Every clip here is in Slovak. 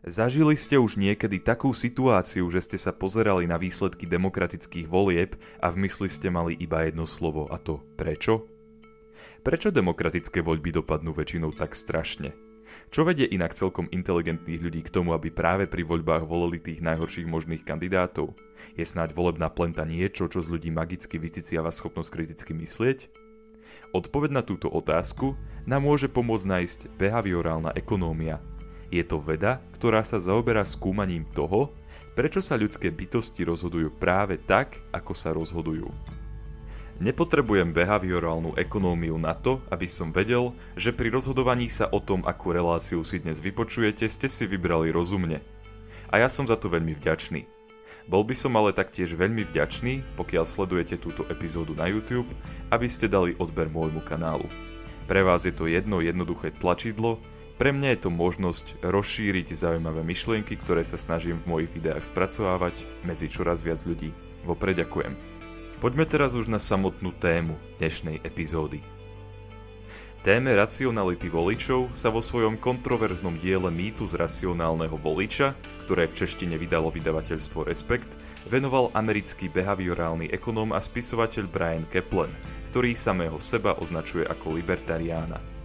Zažili ste už niekedy takú situáciu, že ste sa pozerali na výsledky demokratických volieb a v mysli ste mali iba jedno slovo a to prečo? Prečo demokratické voľby dopadnú väčšinou tak strašne? Čo vedie inak celkom inteligentných ľudí k tomu, aby práve pri voľbách volili tých najhorších možných kandidátov? Je snáď volebná plenta niečo, čo z ľudí magicky vyciciava schopnosť kriticky myslieť? Odpoveď na túto otázku nám môže pomôcť nájsť behaviorálna ekonómia, je to veda, ktorá sa zaoberá skúmaním toho, prečo sa ľudské bytosti rozhodujú práve tak, ako sa rozhodujú. Nepotrebujem behaviorálnu ekonómiu na to, aby som vedel, že pri rozhodovaní sa o tom, akú reláciu si dnes vypočujete, ste si vybrali rozumne. A ja som za to veľmi vďačný. Bol by som ale taktiež veľmi vďačný, pokiaľ sledujete túto epizódu na YouTube, aby ste dali odber môjmu kanálu. Pre vás je to jedno jednoduché tlačidlo, pre mňa je to možnosť rozšíriť zaujímavé myšlienky, ktoré sa snažím v mojich videách spracovávať medzi čoraz viac ľudí. Vopred ďakujem. Poďme teraz už na samotnú tému dnešnej epizódy. Téme racionality voličov sa vo svojom kontroverznom diele Mýtu z racionálneho voliča, ktoré v češtine vydalo vydavateľstvo Respekt, venoval americký behaviorálny ekonóm a spisovateľ Brian Kaplan, ktorý samého seba označuje ako libertariána.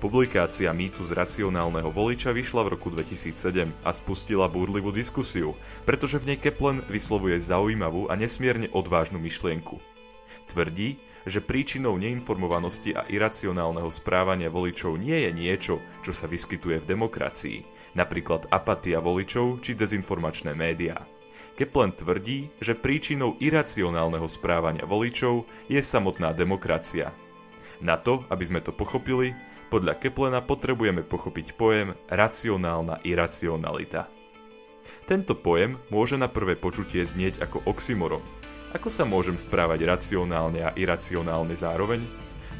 Publikácia mýtu z racionálneho voliča vyšla v roku 2007 a spustila búrlivú diskusiu, pretože v nej Keplen vyslovuje zaujímavú a nesmierne odvážnu myšlienku. Tvrdí, že príčinou neinformovanosti a iracionálneho správania voličov nie je niečo, čo sa vyskytuje v demokracii, napríklad apatia voličov či dezinformačné médiá. Keplen tvrdí, že príčinou iracionálneho správania voličov je samotná demokracia. Na to, aby sme to pochopili, podľa Keplena potrebujeme pochopiť pojem racionálna iracionalita. Tento pojem môže na prvé počutie znieť ako oxymoron. Ako sa môžem správať racionálne a iracionálne zároveň?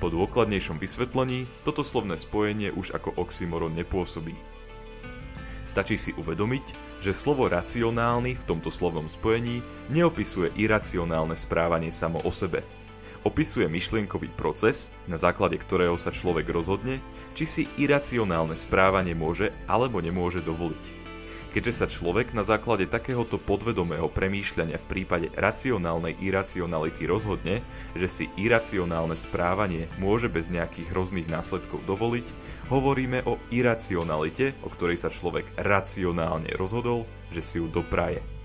Po dôkladnejšom vysvetlení toto slovné spojenie už ako oxymoron nepôsobí. Stačí si uvedomiť, že slovo racionálny v tomto slovnom spojení neopisuje iracionálne správanie samo o sebe – opisuje myšlienkový proces, na základe ktorého sa človek rozhodne, či si iracionálne správanie môže alebo nemôže dovoliť. Keďže sa človek na základe takéhoto podvedomého premýšľania v prípade racionálnej iracionality rozhodne, že si iracionálne správanie môže bez nejakých hrozných následkov dovoliť, hovoríme o iracionalite, o ktorej sa človek racionálne rozhodol, že si ju dopraje.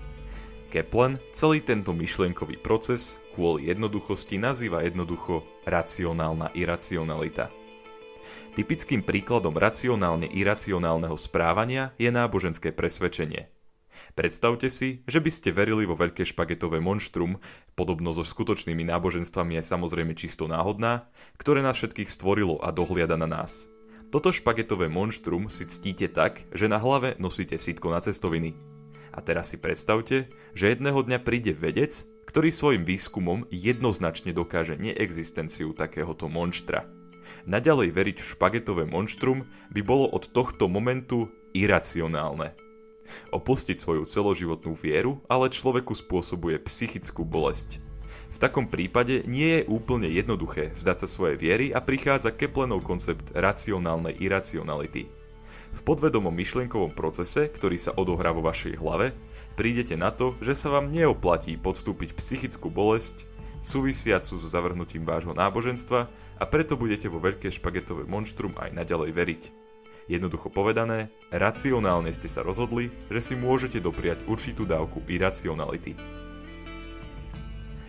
Kaplan celý tento myšlienkový proces kvôli jednoduchosti nazýva jednoducho racionálna iracionalita. Typickým príkladom racionálne iracionálneho správania je náboženské presvedčenie. Predstavte si, že by ste verili vo veľké špagetové monštrum, podobno so skutočnými náboženstvami je samozrejme čisto náhodná, ktoré nás všetkých stvorilo a dohliada na nás. Toto špagetové monštrum si ctíte tak, že na hlave nosíte sitko na cestoviny. A teraz si predstavte, že jedného dňa príde vedec, ktorý svojim výskumom jednoznačne dokáže neexistenciu takéhoto monštra. Naďalej veriť v špagetové monštrum by bolo od tohto momentu iracionálne. Opustiť svoju celoživotnú vieru ale človeku spôsobuje psychickú bolesť. V takom prípade nie je úplne jednoduché vzdať sa svojej viery a prichádza Keplenov koncept racionálnej iracionality – v podvedomom myšlienkovom procese, ktorý sa odohrá vo vašej hlave, prídete na to, že sa vám neoplatí podstúpiť psychickú bolesť súvisiacu so zavrhnutím vášho náboženstva a preto budete vo veľké špagetové monštrum aj naďalej veriť. Jednoducho povedané, racionálne ste sa rozhodli, že si môžete dopriať určitú dávku iracionality.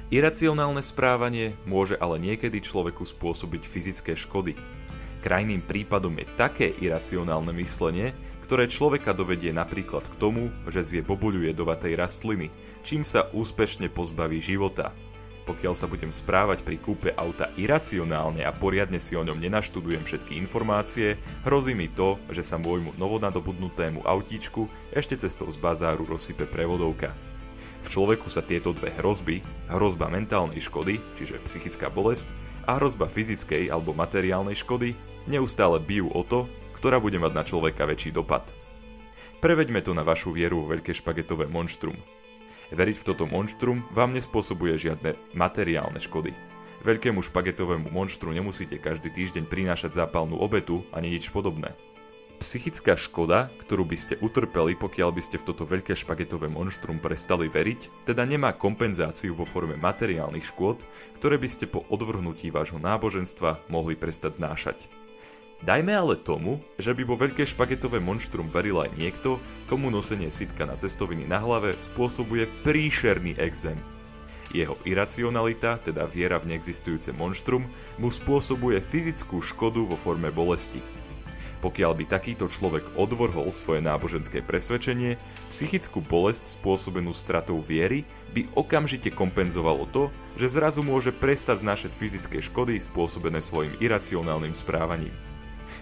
Iracionálne správanie môže ale niekedy človeku spôsobiť fyzické škody, Krajným prípadom je také iracionálne myslenie, ktoré človeka dovedie napríklad k tomu, že zje bobuľu jedovatej rastliny, čím sa úspešne pozbaví života. Pokiaľ sa budem správať pri kúpe auta iracionálne a poriadne si o ňom nenaštudujem všetky informácie, hrozí mi to, že sa môjmu novodobudnutému autíčku ešte cestou z bazáru rozsype prevodovka. V človeku sa tieto dve hrozby, hrozba mentálnej škody, čiže psychická bolesť, a hrozba fyzickej alebo materiálnej škody neustále bijú o to, ktorá bude mať na človeka väčší dopad. Preveďme to na vašu vieru vo veľké špagetové monštrum. Veriť v toto monštrum vám nespôsobuje žiadne materiálne škody. Veľkému špagetovému monštru nemusíte každý týždeň prinášať zápalnú obetu ani nič podobné. Psychická škoda, ktorú by ste utrpeli, pokiaľ by ste v toto veľké špagetové monštrum prestali veriť, teda nemá kompenzáciu vo forme materiálnych škôd, ktoré by ste po odvrhnutí vášho náboženstva mohli prestať znášať. Dajme ale tomu, že by vo veľké špagetové monštrum veril aj niekto, komu nosenie sitka na cestoviny na hlave spôsobuje príšerný exém. Jeho iracionalita, teda viera v neexistujúce monštrum, mu spôsobuje fyzickú škodu vo forme bolesti – pokiaľ by takýto človek odvorhol svoje náboženské presvedčenie, psychickú bolesť spôsobenú stratou viery by okamžite kompenzovalo to, že zrazu môže prestať znášať fyzické škody spôsobené svojim iracionálnym správaním.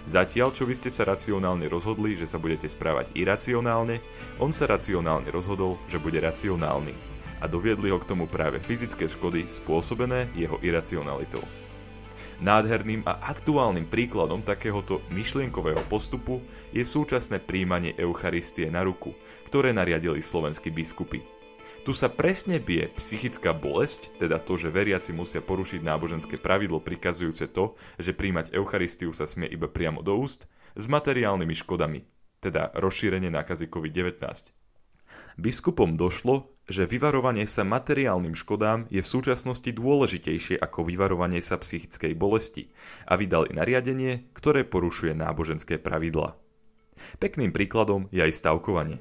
Zatiaľ, čo vy ste sa racionálne rozhodli, že sa budete správať iracionálne, on sa racionálne rozhodol, že bude racionálny. A doviedli ho k tomu práve fyzické škody spôsobené jeho iracionalitou. Nádherným a aktuálnym príkladom takéhoto myšlienkového postupu je súčasné príjmanie Eucharistie na ruku, ktoré nariadili slovenskí biskupy. Tu sa presne bije psychická bolesť, teda to, že veriaci musia porušiť náboženské pravidlo prikazujúce to, že príjmať Eucharistiu sa smie iba priamo do úst, s materiálnymi škodami, teda rozšírenie nákazy COVID-19. Biskupom došlo, že vyvarovanie sa materiálnym škodám je v súčasnosti dôležitejšie ako vyvarovanie sa psychickej bolesti a vydali nariadenie, ktoré porušuje náboženské pravidlá. Pekným príkladom je aj stavkovanie.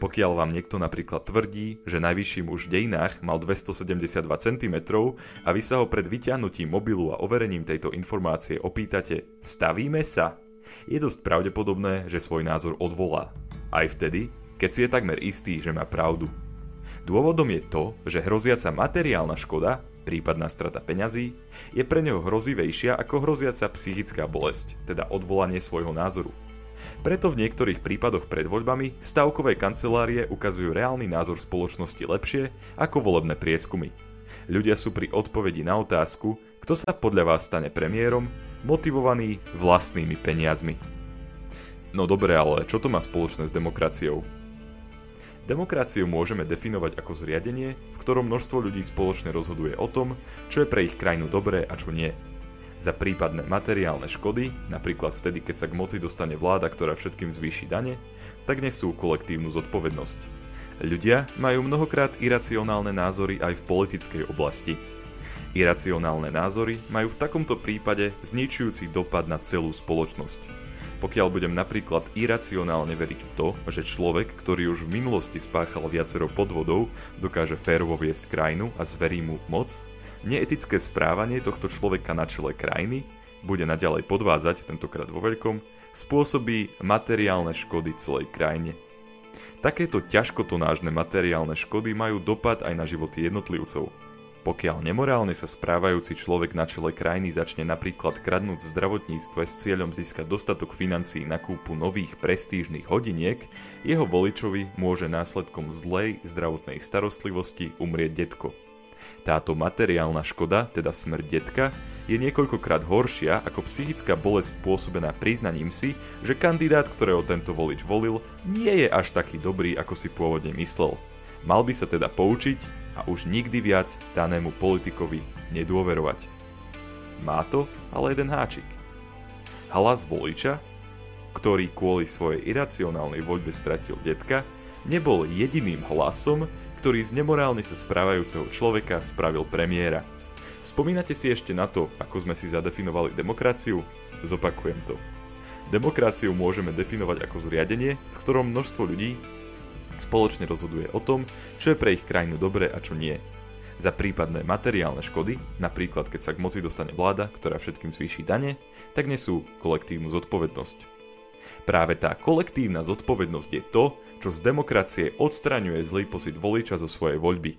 Pokiaľ vám niekto napríklad tvrdí, že najvyšší muž v dejinách mal 272 cm a vy sa ho pred vyťahnutím mobilu a overením tejto informácie opýtate stavíme sa, je dosť pravdepodobné, že svoj názor odvolá. Aj vtedy, keď si je takmer istý, že má pravdu. Dôvodom je to, že hroziaca materiálna škoda, prípadná strata peňazí, je pre neho hrozivejšia ako hroziaca psychická bolesť, teda odvolanie svojho názoru. Preto v niektorých prípadoch pred voľbami stavkové kancelárie ukazujú reálny názor spoločnosti lepšie ako volebné prieskumy. Ľudia sú pri odpovedi na otázku, kto sa podľa vás stane premiérom, motivovaní vlastnými peniazmi. No dobre, ale čo to má spoločné s demokraciou? Demokraciu môžeme definovať ako zriadenie, v ktorom množstvo ľudí spoločne rozhoduje o tom, čo je pre ich krajinu dobré a čo nie. Za prípadné materiálne škody, napríklad vtedy, keď sa k moci dostane vláda, ktorá všetkým zvýši dane, tak nesú kolektívnu zodpovednosť. Ľudia majú mnohokrát iracionálne názory aj v politickej oblasti. Iracionálne názory majú v takomto prípade zničujúci dopad na celú spoločnosť. Pokiaľ budem napríklad iracionálne veriť v to, že človek, ktorý už v minulosti spáchal viacero podvodov, dokáže férovo viesť krajinu a zverí mu moc, neetické správanie tohto človeka na čele krajiny bude naďalej podvázať, tentokrát vo veľkom, spôsobí materiálne škody celej krajine. Takéto ťažkotonážne materiálne škody majú dopad aj na životy jednotlivcov, pokiaľ nemorálne sa správajúci človek na čele krajiny začne napríklad kradnúť v zdravotníctve s cieľom získať dostatok financií na kúpu nových prestížnych hodiniek, jeho voličovi môže následkom zlej zdravotnej starostlivosti umrieť detko. Táto materiálna škoda, teda smrť detka, je niekoľkokrát horšia ako psychická bolesť spôsobená priznaním si, že kandidát, ktorého tento volič volil, nie je až taký dobrý, ako si pôvodne myslel. Mal by sa teda poučiť a už nikdy viac danému politikovi nedôverovať. Má to ale jeden háčik. Hlas voliča, ktorý kvôli svojej iracionálnej voľbe stratil detka, nebol jediným hlasom, ktorý z nemorálne sa správajúceho človeka spravil premiéra. Spomínate si ešte na to, ako sme si zadefinovali demokraciu? Zopakujem to. Demokraciu môžeme definovať ako zriadenie, v ktorom množstvo ľudí spoločne rozhoduje o tom, čo je pre ich krajinu dobré a čo nie. Za prípadné materiálne škody, napríklad keď sa k moci dostane vláda, ktorá všetkým zvýši dane, tak nesú kolektívnu zodpovednosť. Práve tá kolektívna zodpovednosť je to, čo z demokracie odstraňuje zlý pocit voliča zo svojej voľby.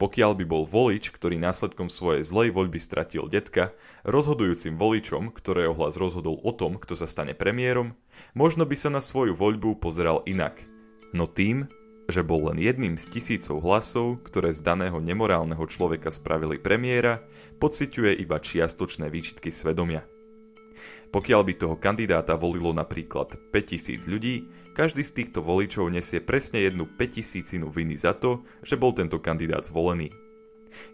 Pokiaľ by bol volič, ktorý následkom svojej zlej voľby stratil detka, rozhodujúcim voličom, ktorého hlas rozhodol o tom, kto sa stane premiérom, možno by sa na svoju voľbu pozeral inak – no tým, že bol len jedným z tisícov hlasov, ktoré z daného nemorálneho človeka spravili premiéra, pociťuje iba čiastočné výčitky svedomia. Pokiaľ by toho kandidáta volilo napríklad 5000 ľudí, každý z týchto voličov nesie presne jednu 5000 viny za to, že bol tento kandidát zvolený.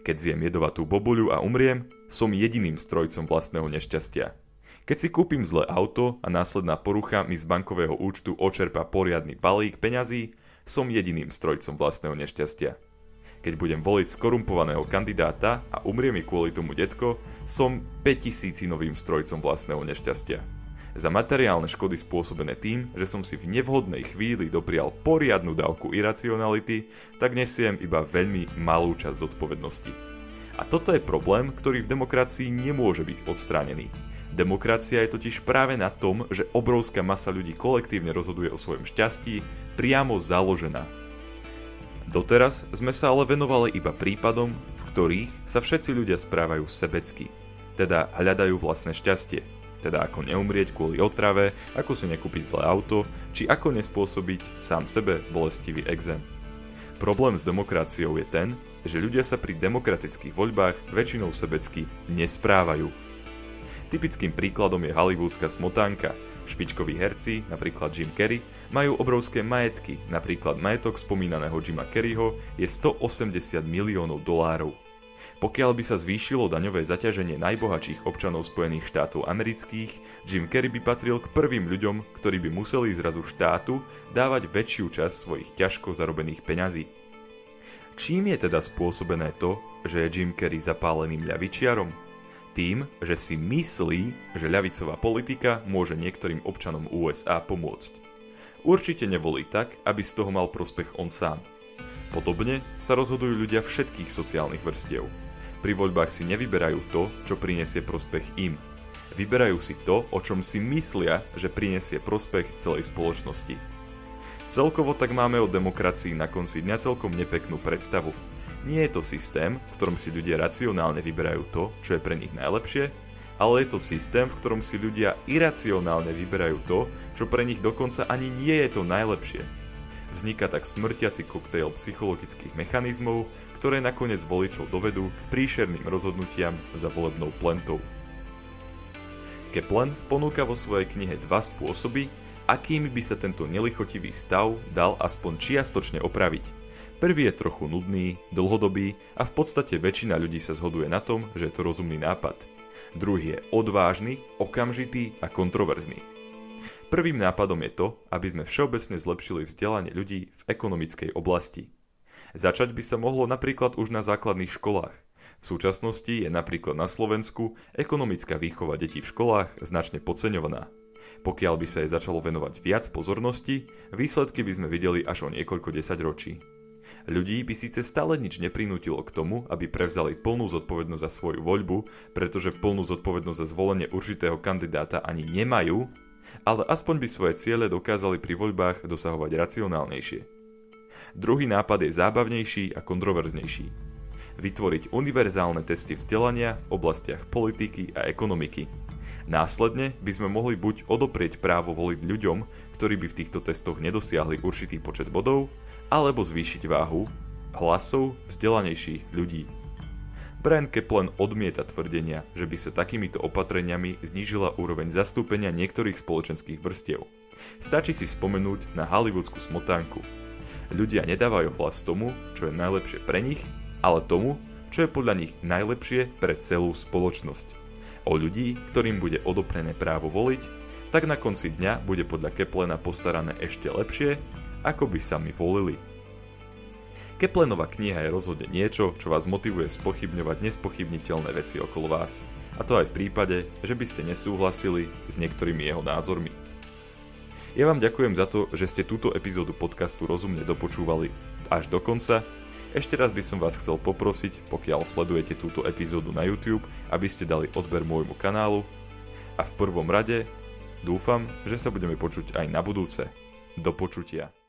Keď zjem jedovatú bobuľu a umriem, som jediným strojcom vlastného nešťastia. Keď si kúpim zlé auto a následná porucha mi z bankového účtu očerpa poriadny balík peňazí, som jediným strojcom vlastného nešťastia. Keď budem voliť skorumpovaného kandidáta a umrie mi kvôli tomu detko, som 5000 novým strojcom vlastného nešťastia. Za materiálne škody spôsobené tým, že som si v nevhodnej chvíli doprial poriadnu dávku iracionality, tak nesiem iba veľmi malú časť zodpovednosti. A toto je problém, ktorý v demokracii nemôže byť odstránený. Demokracia je totiž práve na tom, že obrovská masa ľudí kolektívne rozhoduje o svojom šťastí, priamo založená. Doteraz sme sa ale venovali iba prípadom, v ktorých sa všetci ľudia správajú sebecky, teda hľadajú vlastné šťastie, teda ako neumrieť kvôli otrave, ako si nekúpiť zlé auto, či ako nespôsobiť sám sebe bolestivý exém. Problém s demokraciou je ten, že ľudia sa pri demokratických voľbách väčšinou sebecky nesprávajú Typickým príkladom je hollywoodská smotánka. Špičkoví herci, napríklad Jim Carrey, majú obrovské majetky, napríklad majetok spomínaného Jima Carreyho je 180 miliónov dolárov. Pokiaľ by sa zvýšilo daňové zaťaženie najbohatších občanov Spojených štátov amerických, Jim Carrey by patril k prvým ľuďom, ktorí by museli zrazu štátu dávať väčšiu časť svojich ťažko zarobených peňazí. Čím je teda spôsobené to, že je Jim Carrey zapáleným ľavičiarom? tým, že si myslí, že ľavicová politika môže niektorým občanom USA pomôcť. Určite nevolí tak, aby z toho mal prospech on sám. Podobne sa rozhodujú ľudia všetkých sociálnych vrstiev. Pri voľbách si nevyberajú to, čo prinesie prospech im. Vyberajú si to, o čom si myslia, že prinesie prospech celej spoločnosti. Celkovo tak máme o demokracii na konci dňa celkom nepeknú predstavu. Nie je to systém, v ktorom si ľudia racionálne vyberajú to, čo je pre nich najlepšie, ale je to systém, v ktorom si ľudia iracionálne vyberajú to, čo pre nich dokonca ani nie je to najlepšie. Vzniká tak smrtiaci koktejl psychologických mechanizmov, ktoré nakoniec voličov dovedú k príšerným rozhodnutiam za volebnou plentou. Keplen ponúka vo svojej knihe dva spôsoby, akými by sa tento nelichotivý stav dal aspoň čiastočne opraviť – Prvý je trochu nudný, dlhodobý a v podstate väčšina ľudí sa zhoduje na tom, že je to rozumný nápad. Druhý je odvážny, okamžitý a kontroverzný. Prvým nápadom je to, aby sme všeobecne zlepšili vzdelanie ľudí v ekonomickej oblasti. Začať by sa mohlo napríklad už na základných školách. V súčasnosti je napríklad na Slovensku ekonomická výchova detí v školách značne podceňovaná. Pokiaľ by sa jej začalo venovať viac pozornosti, výsledky by sme videli až o niekoľko desaťročí. Ľudí by síce stále nič neprinútilo k tomu, aby prevzali plnú zodpovednosť za svoju voľbu, pretože plnú zodpovednosť za zvolenie určitého kandidáta ani nemajú, ale aspoň by svoje ciele dokázali pri voľbách dosahovať racionálnejšie. Druhý nápad je zábavnejší a kontroverznejší. Vytvoriť univerzálne testy vzdelania v oblastiach politiky a ekonomiky. Následne by sme mohli buď odoprieť právo voliť ľuďom, ktorí by v týchto testoch nedosiahli určitý počet bodov, alebo zvýšiť váhu hlasov vzdelanejších ľudí. Brian Kaplan odmieta tvrdenia, že by sa takýmito opatreniami znížila úroveň zastúpenia niektorých spoločenských vrstiev. Stačí si spomenúť na hollywoodskú smotánku. Ľudia nedávajú hlas tomu, čo je najlepšie pre nich, ale tomu, čo je podľa nich najlepšie pre celú spoločnosť. O ľudí, ktorým bude odoprené právo voliť, tak na konci dňa bude podľa Keplena postarané ešte lepšie ako by sa mi volili. Keplenová kniha je rozhodne niečo, čo vás motivuje spochybňovať nespochybniteľné veci okolo vás. A to aj v prípade, že by ste nesúhlasili s niektorými jeho názormi. Ja vám ďakujem za to, že ste túto epizódu podcastu rozumne dopočúvali až do konca. Ešte raz by som vás chcel poprosiť, pokiaľ sledujete túto epizódu na YouTube, aby ste dali odber môjmu kanálu. A v prvom rade dúfam, že sa budeme počuť aj na budúce. Do počutia.